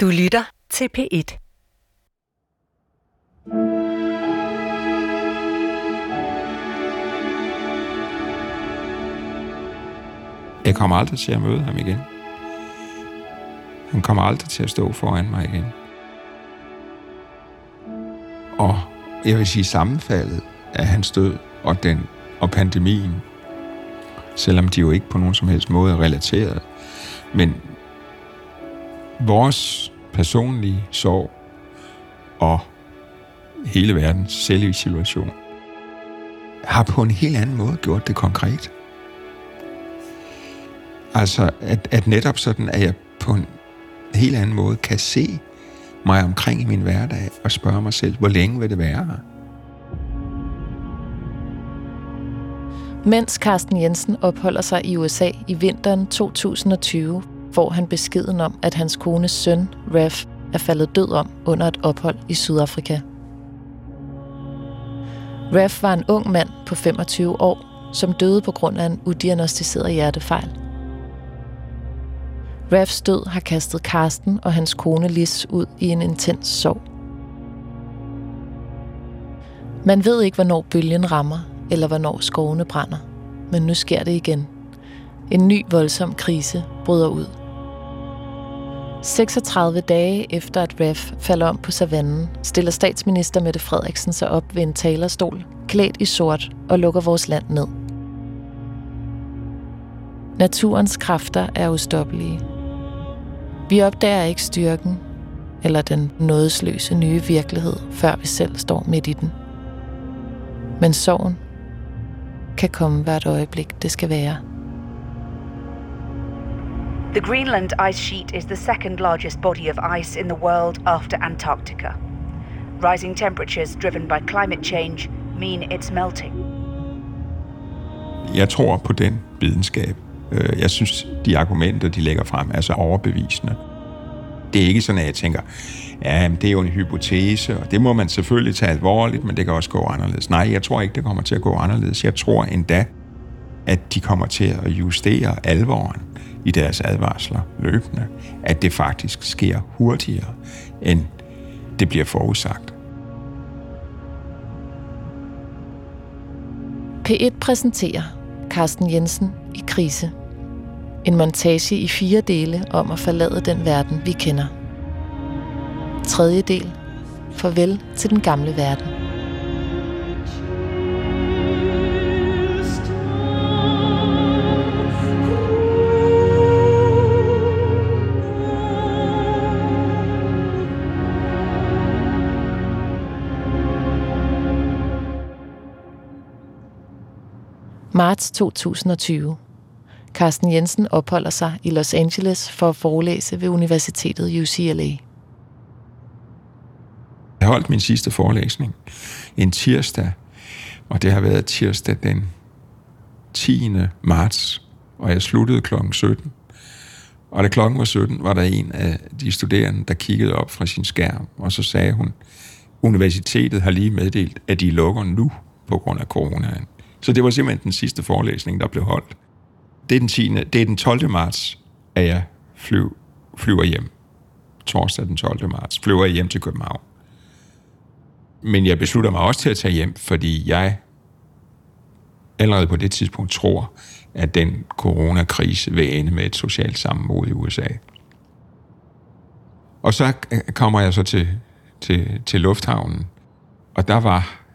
Du lytter til P1. Jeg kommer aldrig til at møde ham igen. Han kommer aldrig til at stå foran mig igen. Og jeg vil sige sammenfaldet af hans død og, den, og pandemien, selvom de jo ikke på nogen som helst måde er relateret, men vores personlige sorg og hele verdens selvisolation har på en helt anden måde gjort det konkret. Altså, at, at netop sådan, at jeg på en helt anden måde kan se mig omkring i min hverdag og spørge mig selv, hvor længe vil det være her? Mens Carsten Jensen opholder sig i USA i vinteren 2020, får han beskeden om, at hans kones søn, Raf, er faldet død om under et ophold i Sydafrika. Raf var en ung mand på 25 år, som døde på grund af en udiagnostiseret hjertefejl. Refs død har kastet Karsten og hans kone Lis ud i en intens sorg. Man ved ikke, hvornår bølgen rammer, eller hvornår skovene brænder. Men nu sker det igen. En ny voldsom krise bryder ud. 36 dage efter at REF falder om på savannen, stiller statsminister Mette Frederiksen sig op ved en talerstol, klædt i sort og lukker vores land ned. Naturens kræfter er ustoppelige. Vi opdager ikke styrken eller den nådesløse nye virkelighed, før vi selv står midt i den. Men sorgen kan komme hvert øjeblik, det skal være. The Greenland ice sheet is the second largest body of ice in the world after Antarctica. Rising temperatures driven by climate change mean it's melting. Jeg tror på den videnskab. Øh, jeg synes, de argumenter, de lægger frem, er så overbevisende. Det er ikke sådan, at jeg tænker, ja, det er jo en hypotese, og det må man selvfølgelig tage alvorligt, men det kan også gå anderledes. Nej, jeg tror ikke, det kommer til at gå anderledes. Jeg tror endda, at de kommer til at justere alvoren i deres advarsler løbende, at det faktisk sker hurtigere, end det bliver forudsagt. P1 præsenterer Carsten Jensen i krise. En montage i fire dele om at forlade den verden, vi kender. Tredje del. Farvel til den gamle verden. Marts 2020. Carsten Jensen opholder sig i Los Angeles for at forelæse ved Universitetet UCLA. Jeg holdt min sidste forelæsning en tirsdag, og det har været tirsdag den 10. marts, og jeg sluttede kl. 17. Og da klokken var 17, var der en af de studerende, der kiggede op fra sin skærm, og så sagde hun, universitetet har lige meddelt, at de lukker nu på grund af coronaen. Så det var simpelthen den sidste forelæsning, der blev holdt. Det er den, 10. Det er den 12. marts, at jeg flyv, flyver hjem. Torsdag den 12. marts flyver jeg hjem til København. Men jeg beslutter mig også til at tage hjem, fordi jeg allerede på det tidspunkt tror, at den coronakrise vil ende med et socialt sammenbrud i USA. Og så øh, kommer jeg så til, til, til lufthavnen, og der var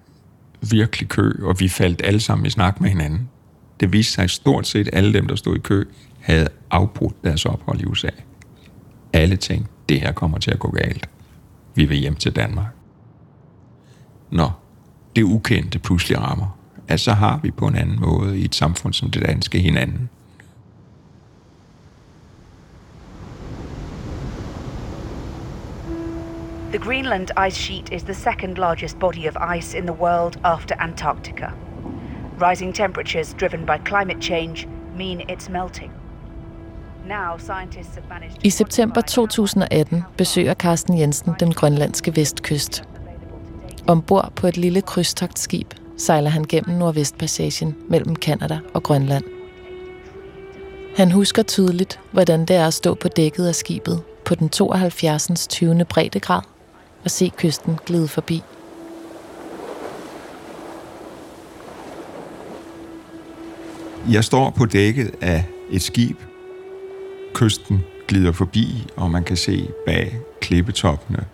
virkelig kø, og vi faldt alle sammen i snak med hinanden. Det viste sig, at stort set alle dem, der stod i kø, havde afbrudt deres ophold i USA. Alle tænkte, det her kommer til at gå galt. Vi vil hjem til Danmark. Nå, det ukendte pludselig rammer, at så har vi på en anden måde i et samfund som det danske hinanden. The Greenland ice sheet is the second largest body of ice in the world after Antarctica. Rising temperatures driven by climate change mean it's melting. Now, scientists have managed to I september 2018 besøger Carsten Jensen den grønlandske vestkyst. Ombord på et lille krydstogtskib sejler han gennem Nordvestpassagen mellem Kanada og Grønland. Han husker tydeligt, hvordan det er at stå på dækket af skibet på den 72. 20. breddegrad og se kysten glide forbi. Jeg står på dækket af et skib. Kysten glider forbi, og man kan se bag klippetoppene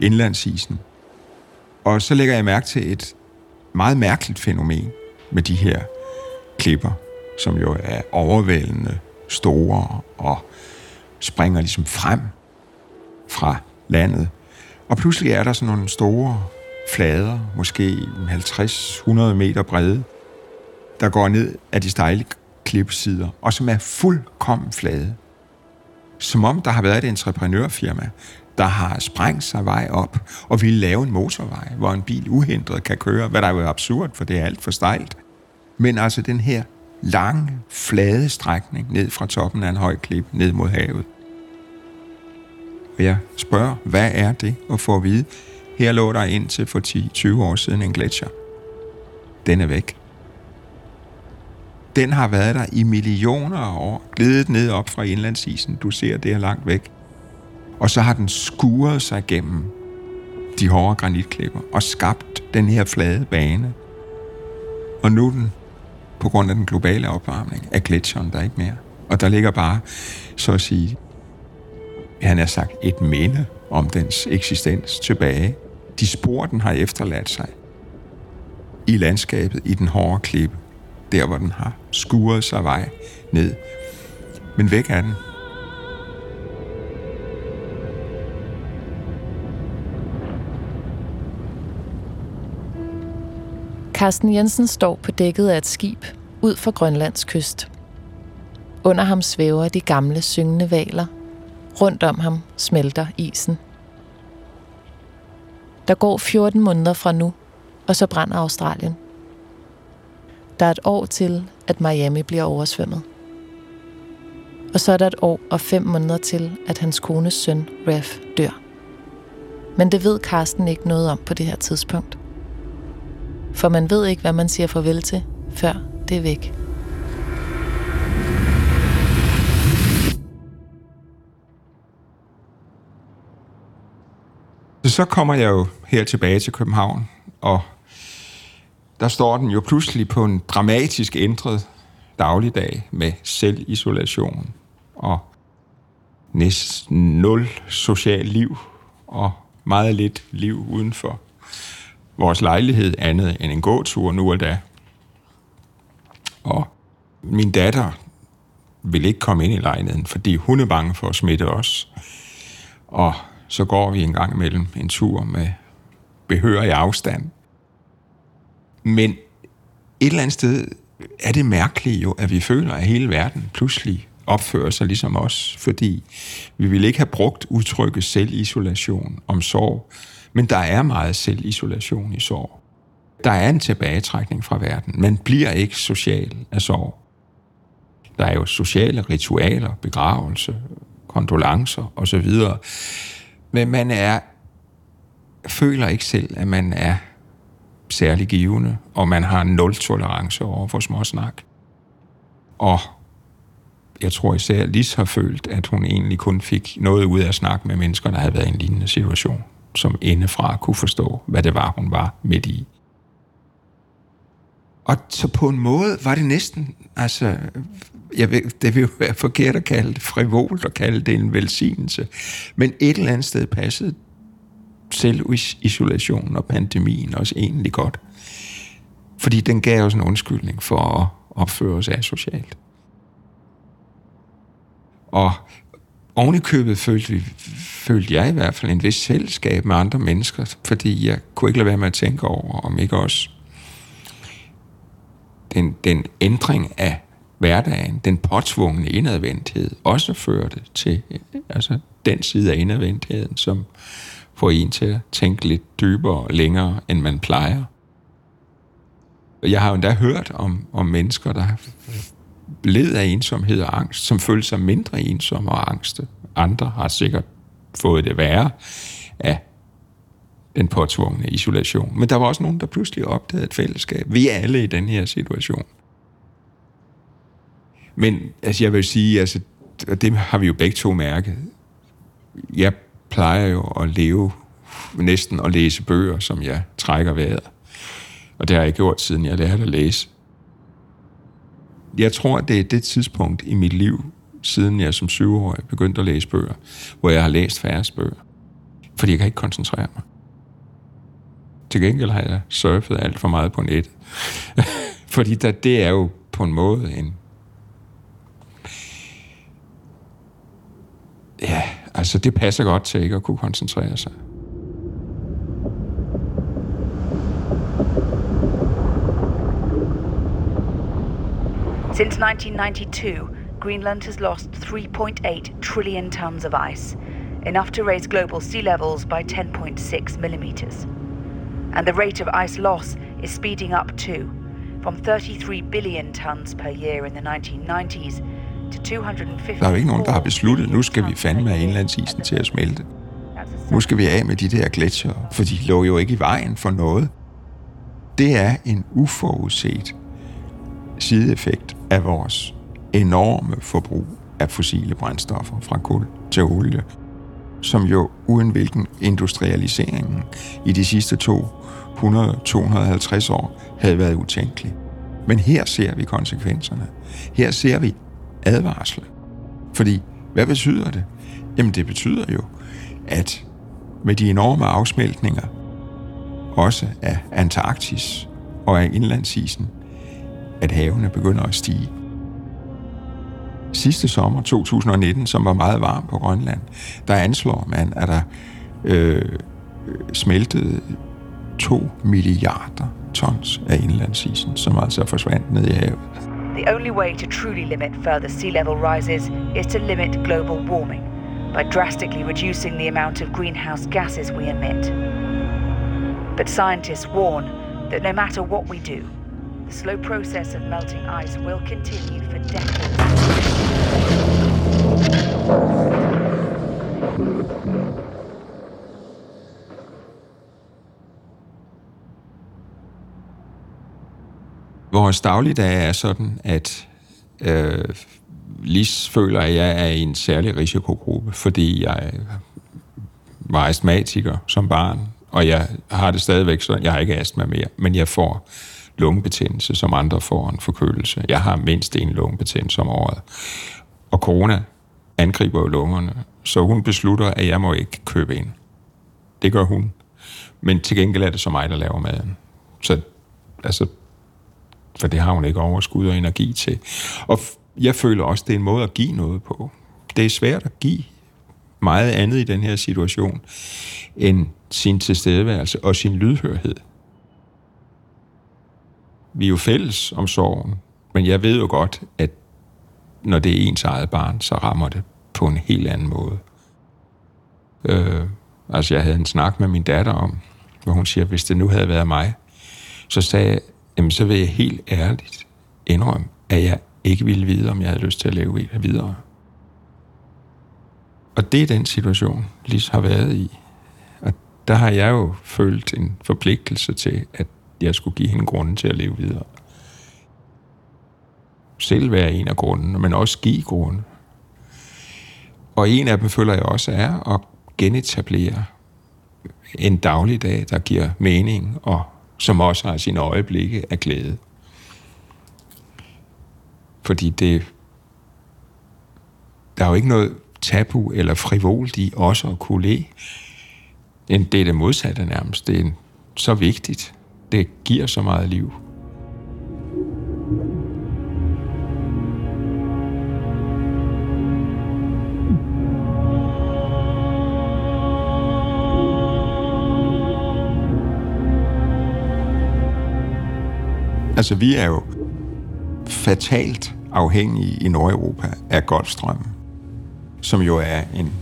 indlandsisen. Og så lægger jeg mærke til et meget mærkeligt fænomen med de her klipper, som jo er overvældende store og springer ligesom frem fra landet. Og pludselig er der sådan nogle store flader, måske 50-100 meter brede, der går ned af de stejle klippesider, og som er fuldkommen flade. Som om der har været et entreprenørfirma, der har sprængt sig vej op og ville lave en motorvej, hvor en bil uhindret kan køre, hvad der jo er absurd, for det er alt for stejlt. Men altså den her lange, flade strækning ned fra toppen af en høj klip ned mod havet. Og jeg spørger, hvad er det at få at vide? Her lå der indtil for 10-20 år siden en gletscher. Den er væk. Den har været der i millioner af år, glidet ned op fra indlandsisen. Du ser det er langt væk. Og så har den skuret sig gennem de hårde granitklipper og skabt den her flade bane. Og nu den, på grund af den globale opvarmning, er gletsjeren der ikke mere. Og der ligger bare, så at sige, han har sagt, et minde om dens eksistens tilbage. De spor, den har efterladt sig i landskabet, i den hårde klippe, der hvor den har skuret sig vej ned. Men væk er den. Carsten Jensen står på dækket af et skib ud for Grønlands kyst. Under ham svæver de gamle syngende valer. Rundt om ham smelter isen. Der går 14 måneder fra nu, og så brænder Australien. Der er et år til, at Miami bliver oversvømmet. Og så er der et år og fem måneder til, at hans kones søn, Ref, dør. Men det ved Karsten ikke noget om på det her tidspunkt. For man ved ikke, hvad man siger farvel til, før det er væk. Så kommer jeg jo her tilbage til København, og der står den jo pludselig på en dramatisk ændret dagligdag med selvisolation og næsten nul social liv og meget lidt liv udenfor vores lejlighed andet end en gåtur nu og da. Og min datter vil ikke komme ind i lejligheden, fordi hun er bange for at smitte os. Og så går vi en gang imellem en tur med behørig afstand. Men et eller andet sted er det mærkeligt jo, at vi føler, at hele verden pludselig opfører sig ligesom os, fordi vi vil ikke have brugt udtrykket selvisolation om sorg, men der er meget selvisolation i sorg. Der er en tilbagetrækning fra verden. Man bliver ikke social af sorg. Der er jo sociale ritualer, begravelse, kondolencer osv. Men man er, føler ikke selv, at man er særlig givende, og man har nul tolerance over for småsnak. Og jeg tror især, Lis har følt, at hun egentlig kun fik noget ud af at snakke med mennesker, der havde været i en lignende situation som indefra kunne forstå, hvad det var, hun var midt i. Og så på en måde var det næsten, altså, jeg ved, det vil jo være forkert at kalde det frivolt og kalde det en velsignelse, men et eller andet sted passede selvisolationen og pandemien også egentlig godt. Fordi den gav os en undskyldning for at opføre os asocialt. Og oven i købet følte, vi, følte jeg i hvert fald en vis selskab med andre mennesker, fordi jeg kunne ikke lade være med at tænke over, om ikke også den, den ændring af hverdagen, den påtvungne indadvendthed, også førte til altså, den side af indadvendtheden, som får en til at tænke lidt dybere og længere, end man plejer. Jeg har jo endda hørt om, om mennesker, der led af ensomhed og angst, som følte sig mindre ensomme og angste. Andre har sikkert fået det værre af den påtvungne isolation. Men der var også nogen, der pludselig opdagede et fællesskab. Vi er alle i den her situation. Men altså, jeg vil sige, altså, det har vi jo begge to mærket. jeg plejer jo at leve næsten at læse bøger, som jeg trækker vejret. Og det har jeg gjort, siden jeg lærte at læse. Jeg tror, det er det tidspunkt i mit liv, siden jeg som syvårig begyndte at læse bøger, hvor jeg har læst færre bøger. Fordi jeg kan ikke koncentrere mig. Til gengæld har jeg surfet alt for meget på nettet. Fordi der, det er jo på en måde en... Ja, altså det passer godt til ikke at kunne koncentrere sig. Since 1992, Greenland has lost 3.8 trillion tons of ice, enough to raise global sea levels by 10.6 millimeters. And the rate of ice loss is speeding up too, from 33 billion tons per year in the 1990s to 250. Der er jo ikke nogen, der har besluttet, nu skal vi fandme have indlandsisen til at smelte. Nu skal vi af med de der gletsjer, for de lå jo ikke i vejen for noget. Det er en uforudset sideeffekt af vores enorme forbrug af fossile brændstoffer fra kul til olie, som jo uden hvilken industrialiseringen i de sidste 200-250 år havde været utænkelig. Men her ser vi konsekvenserne. Her ser vi advarsel. Fordi, hvad betyder det? Jamen det betyder jo, at med de enorme afsmeltninger, også af Antarktis og af indlandsisen, at havene begynder at stige. Sidste sommer, 2019, som var meget varm på Grønland, der anslår man, at der øh, smeltede 2 milliarder tons af indlandsisen, som altså forsvandt ned i havet. The only way to truly limit further sea level rises is to limit global warming by drastically reducing the amount of greenhouse gases we emit. But scientists warn that no matter what we do, the slow process of melting ice will continue for decades. Vores dagligdag er sådan, at øh, Lis føler, at jeg er i en særlig risikogruppe, fordi jeg var astmatiker som barn, og jeg har det stadigvæk sådan, jeg har ikke astma mere, men jeg får lungebetændelse, som andre får en forkølelse. Jeg har mindst en lungebetændelse om året. Og corona angriber jo lungerne, så hun beslutter, at jeg må ikke købe ind. Det gør hun. Men til gengæld er det så mig, der laver maden. Så altså, for det har hun ikke overskud og energi til. Og jeg føler også, det er en måde at give noget på. Det er svært at give meget andet i den her situation, end sin tilstedeværelse og sin lydhørhed. Vi er jo fælles om sorgen, men jeg ved jo godt, at når det er ens eget barn, så rammer det på en helt anden måde. Øh, altså, jeg havde en snak med min datter om, hvor hun siger, hvis det nu havde været mig, så sagde jeg, jamen så vil jeg helt ærligt indrømme, at jeg ikke ville vide, om jeg havde lyst til at leve videre. Og det er den situation, Lis har været i. Og der har jeg jo følt en forpligtelse til, at jeg skulle give hende grunden til at leve videre. Selv være en af grundene, men også give grunden. Og en af dem føler jeg også er at genetablere en dagligdag, der giver mening, og som også har sine øjeblikke af glæde. Fordi det, der er jo ikke noget tabu eller frivolt i også at kunne le. Det er det modsatte nærmest. Det er så vigtigt. Det giver så meget liv. Altså, vi er jo fatalt afhængige i Nordeuropa af Golfstrømmen, som jo er en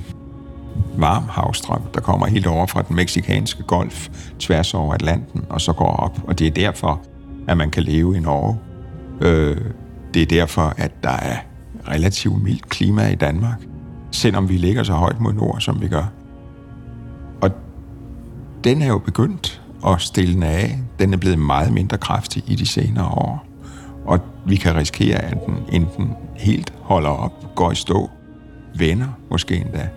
varm havstrøm, der kommer helt over fra den meksikanske golf, tværs over Atlanten, og så går op. Og det er derfor, at man kan leve i Norge. Øh, det er derfor, at der er relativt mildt klima i Danmark, selvom vi ligger så højt mod nord, som vi gør. Og den er jo begyndt at stille af. Den er blevet meget mindre kraftig i de senere år. Og vi kan risikere, at den enten helt holder op, går i stå, vender måske endda,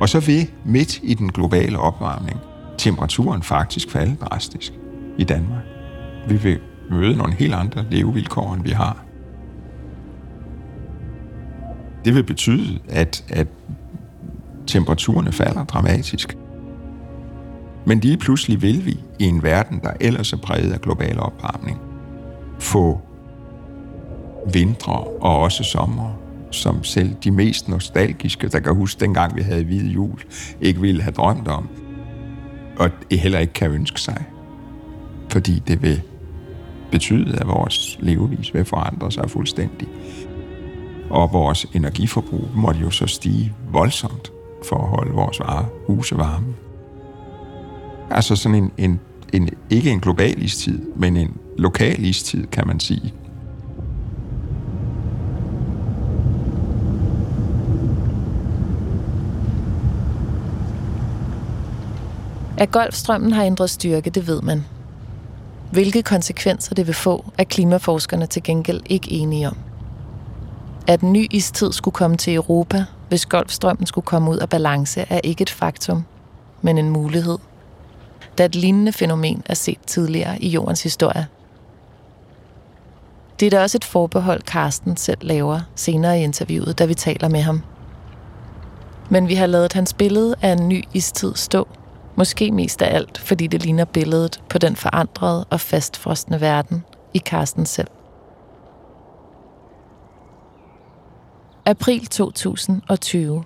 Og så vil midt i den globale opvarmning temperaturen faktisk falde drastisk i Danmark. Vi vil møde nogle helt andre levevilkår, end vi har. Det vil betyde, at, at temperaturerne falder dramatisk. Men lige pludselig vil vi i en verden, der ellers er præget af global opvarmning, få vintre og også sommer, som selv de mest nostalgiske, der kan huske dengang vi havde hvide jul, ikke ville have drømt om. Og heller ikke kan ønske sig. Fordi det vil betyde, at vores levevis vil forandre sig fuldstændig. Og vores energiforbrug måtte jo så stige voldsomt for at holde vores huse varme. Altså sådan en, en, en, ikke en global istid, men en lokal istid, kan man sige. At Golfstrømmen har ændret styrke, det ved man. Hvilke konsekvenser det vil få, er klimaforskerne til gengæld ikke enige om. At en ny istid skulle komme til Europa, hvis Golfstrømmen skulle komme ud af balance, er ikke et faktum, men en mulighed. Da et lignende fænomen er set tidligere i jordens historie. Det er da også et forbehold, Karsten selv laver senere i interviewet, da vi taler med ham. Men vi har lavet hans billede af en ny istid stå, Måske mest af alt, fordi det ligner billedet på den forandrede og fastfrostende verden i Karsten selv. April 2020.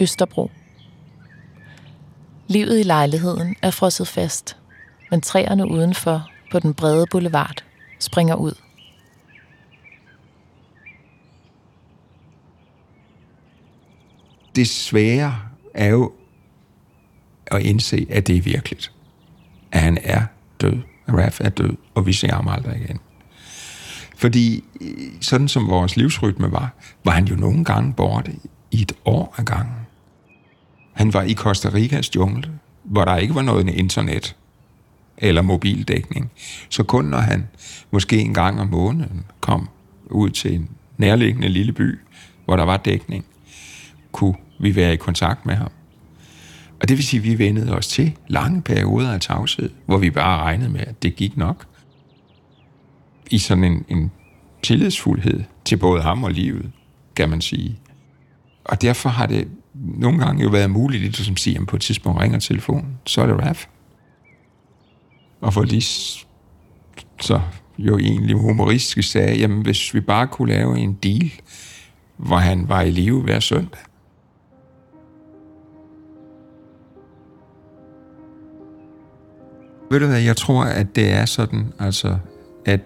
Østerbro. Livet i lejligheden er frosset fast, men træerne udenfor på den brede boulevard springer ud. Det svære er jo at indse, at det er virkeligt. At han er død. Raf er død, og vi ser ham aldrig igen. Fordi øh, sådan som vores livsrytme var, var han jo nogle gange borte i et år ad gangen. Han var i Costa Ricas jungle, hvor der ikke var noget internet eller mobildækning. Så kun når han måske en gang om måneden kom ud til en nærliggende lille by, hvor der var dækning, kunne vi være i kontakt med ham. Og det vil sige, at vi vendede os til lange perioder af tavshed, hvor vi bare regnede med, at det gik nok. I sådan en, en tillidsfuldhed til både ham og livet, kan man sige. Og derfor har det nogle gange jo været muligt, at som siger, at på et tidspunkt ringer telefonen, så er det Raf. Og for lige så jo egentlig humoristisk sagde, jamen hvis vi bare kunne lave en deal, hvor han var i live hver søndag, Ved du hvad, jeg tror, at det er sådan, altså, at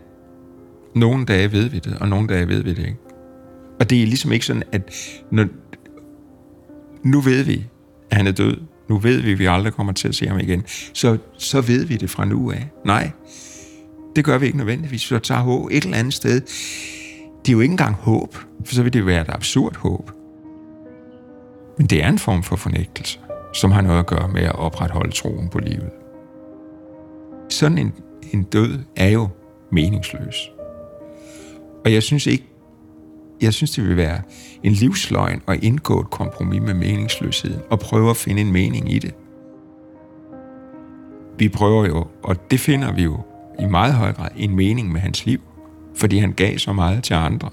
nogle dage ved vi det, og nogle dage ved vi det ikke. Og det er ligesom ikke sådan, at når, nu ved vi, at han er død. Nu ved vi, at vi aldrig kommer til at se ham igen. Så, så ved vi det fra nu af. Nej, det gør vi ikke nødvendigvis. Så tager håb et eller andet sted. Det er jo ikke engang håb, for så vil det være et absurd håb. Men det er en form for fornægtelse, som har noget at gøre med at opretholde troen på livet. Sådan en, en død er jo meningsløs. Og jeg synes ikke, jeg synes, det vil være en livsløgn at indgå et kompromis med meningsløsheden og prøve at finde en mening i det. Vi prøver jo, og det finder vi jo i meget høj grad, en mening med hans liv, fordi han gav så meget til andre,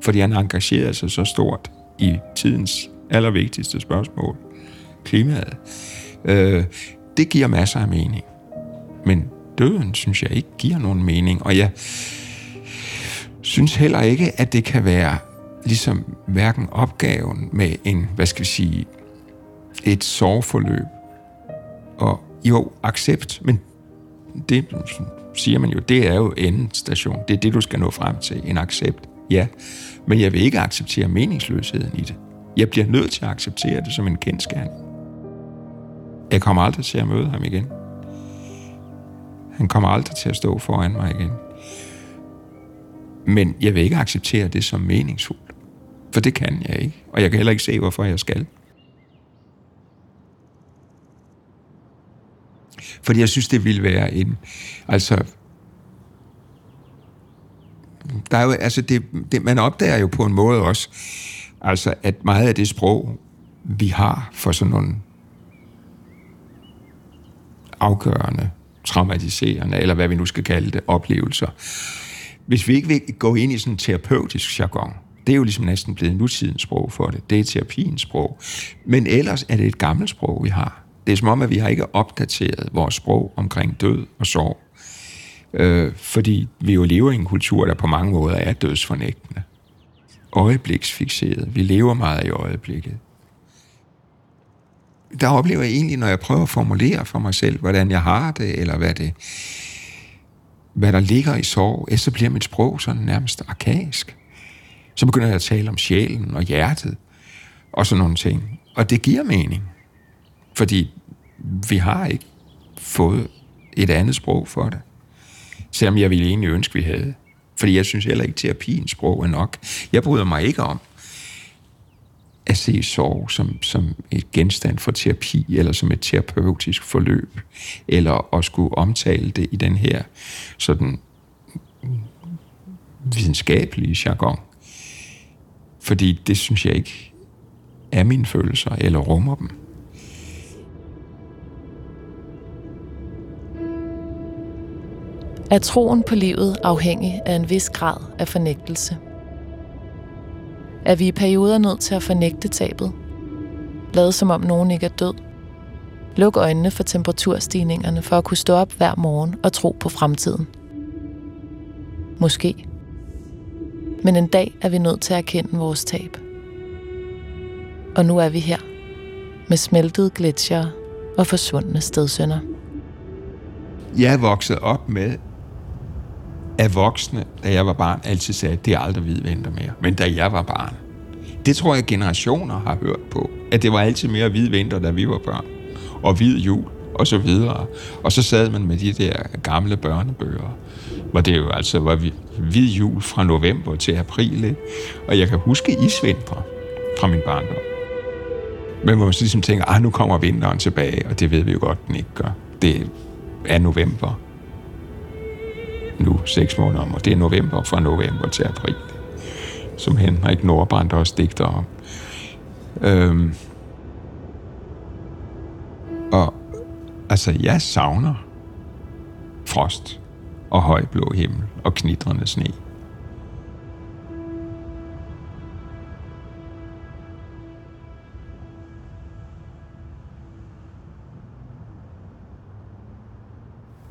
fordi han engagerede sig så stort i tidens allervigtigste spørgsmål, klimaet. Øh, det giver masser af mening. Men døden, synes jeg ikke giver nogen mening. Og jeg synes heller ikke, at det kan være ligesom hverken opgaven med en, hvad skal vi sige, et sorgforløb. Og jo, accept, men det siger man jo, det er jo endestation. Det er det, du skal nå frem til, en accept. Ja, men jeg vil ikke acceptere meningsløsheden i det. Jeg bliver nødt til at acceptere det som en kendskærning. Jeg kommer aldrig til at møde ham igen. Han kommer aldrig til at stå foran mig igen. Men jeg vil ikke acceptere det som meningsfuldt. For det kan jeg ikke. Og jeg kan heller ikke se, hvorfor jeg skal. Fordi jeg synes, det ville være en... Altså... Der er jo, altså det, det, man opdager jo på en måde også, altså at meget af det sprog, vi har for sådan nogle afgørende, traumatiserende, eller hvad vi nu skal kalde det, oplevelser. Hvis vi ikke vil gå ind i sådan en terapeutisk jargon, det er jo ligesom næsten blevet nutidens sprog for det. Det er terapiens sprog. Men ellers er det et gammelt sprog, vi har. Det er som om, at vi har ikke opdateret vores sprog omkring død og sorg. Øh, fordi vi jo lever i en kultur, der på mange måder er dødsfornægtende. Øjebliksfixeret. Vi lever meget i øjeblikket. Der oplever jeg egentlig, når jeg prøver at formulere for mig selv, hvordan jeg har det, eller hvad det hvad der ligger i sorg, så bliver mit sprog sådan nærmest arkaisk. Så begynder jeg at tale om sjælen og hjertet og sådan nogle ting. Og det giver mening. Fordi vi har ikke fået et andet sprog for det. Selvom jeg ville egentlig ønske, vi havde. Fordi jeg synes heller ikke, terapiens sprog er nok. Jeg bryder mig ikke om at se sorg som, som et genstand for terapi, eller som et terapeutisk forløb, eller at skulle omtale det i den her sådan videnskabelige jargon. Fordi det synes jeg ikke er mine følelser, eller rummer dem. Er troen på livet afhængig af en vis grad af fornægtelse? Er vi i perioder nødt til at fornægte tabet? Lade som om nogen ikke er død? Luk øjnene for temperaturstigningerne for at kunne stå op hver morgen og tro på fremtiden? Måske. Men en dag er vi nødt til at erkende vores tab. Og nu er vi her. Med smeltede gletsjere og forsvundne stedsønder. Jeg er vokset op med, at voksne, da jeg var barn, altid sagde, at det er aldrig hvide vinter mere. Men da jeg var barn, det tror jeg generationer har hørt på, at det var altid mere hvid vinter, da vi var børn. Og hvid jul, og så videre. Og så sad man med de der gamle børnebøger, hvor det jo altså var hvid jul fra november til april. Ikke? Og jeg kan huske isvintre fra min barndom. Men hvor man så ligesom tænker, at ah, nu kommer vinteren tilbage, og det ved vi jo godt, den ikke gør. Det er november nu seks måneder om, og det er november fra november til april, som Henrik Nordbrandt også digter om. Øhm, og altså, jeg savner frost og højblå himmel og knitrende sne.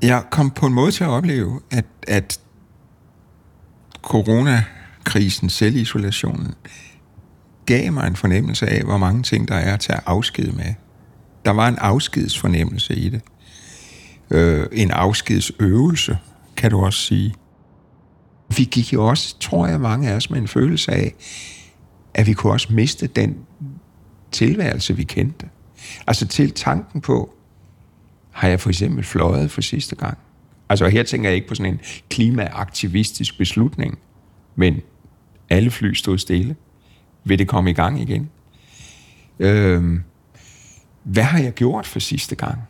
jeg kom på en måde til at opleve, at, at coronakrisen, selvisolationen, gav mig en fornemmelse af, hvor mange ting der er til at afskede afsked med. Der var en afskedsfornemmelse i det. Øh, en afskedsøvelse, kan du også sige. Vi gik jo også, tror jeg, mange af os med en følelse af, at vi kunne også miste den tilværelse, vi kendte. Altså til tanken på, har jeg for eksempel fløjet for sidste gang. Altså her tænker jeg ikke på sådan en klimaaktivistisk beslutning, men alle fly stod stille. Vil det komme i gang igen? Øhm, hvad har jeg gjort for sidste gang?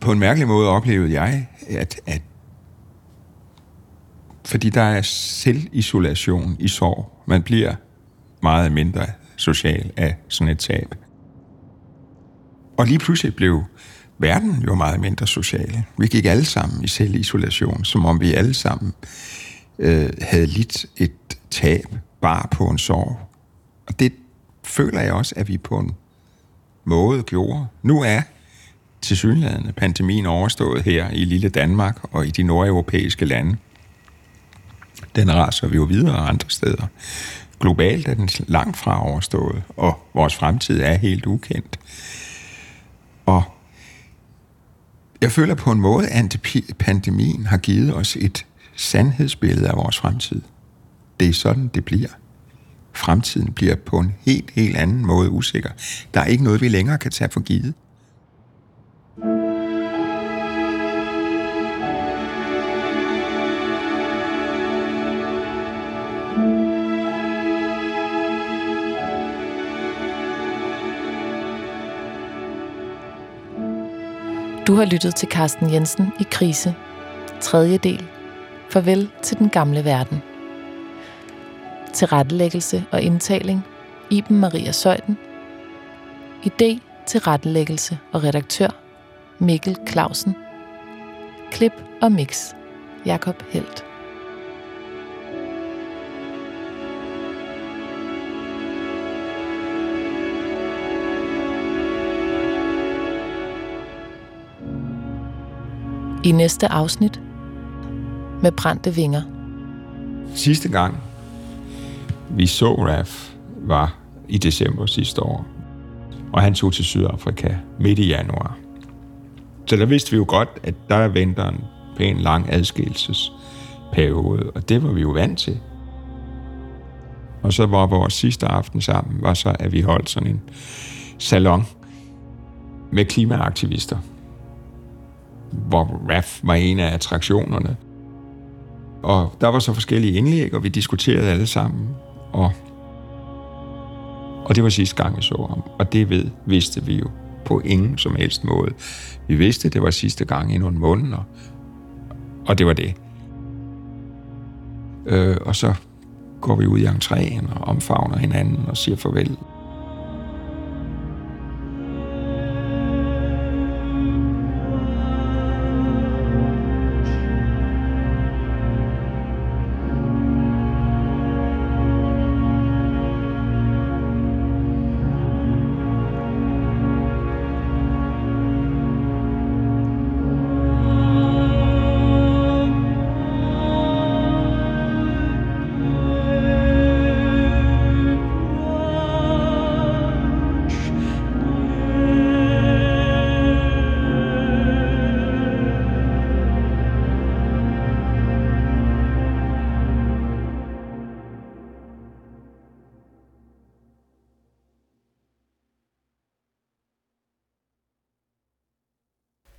På en mærkelig måde oplevede jeg, at, at fordi der er selvisolation i sorg. Man bliver meget mindre social af sådan et tab. Og lige pludselig blev verden jo meget mindre social. Vi gik alle sammen i selvisolation, som om vi alle sammen øh, havde lidt et tab bare på en sorg. Og det føler jeg også, at vi på en måde gjorde. Nu er til synligheden pandemien overstået her i lille Danmark og i de nordeuropæiske lande. Den raser vi jo videre andre steder. Globalt er den langt fra overstået, og vores fremtid er helt ukendt. Og jeg føler på en måde, at pandemien har givet os et sandhedsbillede af vores fremtid. Det er sådan, det bliver. Fremtiden bliver på en helt, helt anden måde usikker. Der er ikke noget, vi længere kan tage for givet. Du har lyttet til Carsten Jensen i Krise. Tredje del. Farvel til den gamle verden. Til rettelæggelse og indtaling. Iben Maria Søjden. Idé til rettelæggelse og redaktør Mikkel Clausen. Klip og mix Jakob Helt. I næste afsnit med brændte vinger. Sidste gang, vi så Raf, var i december sidste år. Og han tog til Sydafrika midt i januar. Så der vidste vi jo godt, at der er vinteren på en lang adskillelsesperiode, og det var vi jo vant til. Og så var vores sidste aften sammen, var så, at vi holdt sådan en salon med klimaaktivister, hvor RAF var en af attraktionerne. Og der var så forskellige indlæg, og vi diskuterede alle sammen. Og, og det var sidste gang, vi så ham. Og det ved, vidste vi jo på ingen som helst måde. Vi vidste, det var sidste gang i nogle måneder. Og det var det. Øh, og så går vi ud i entréen og omfavner hinanden og siger farvel.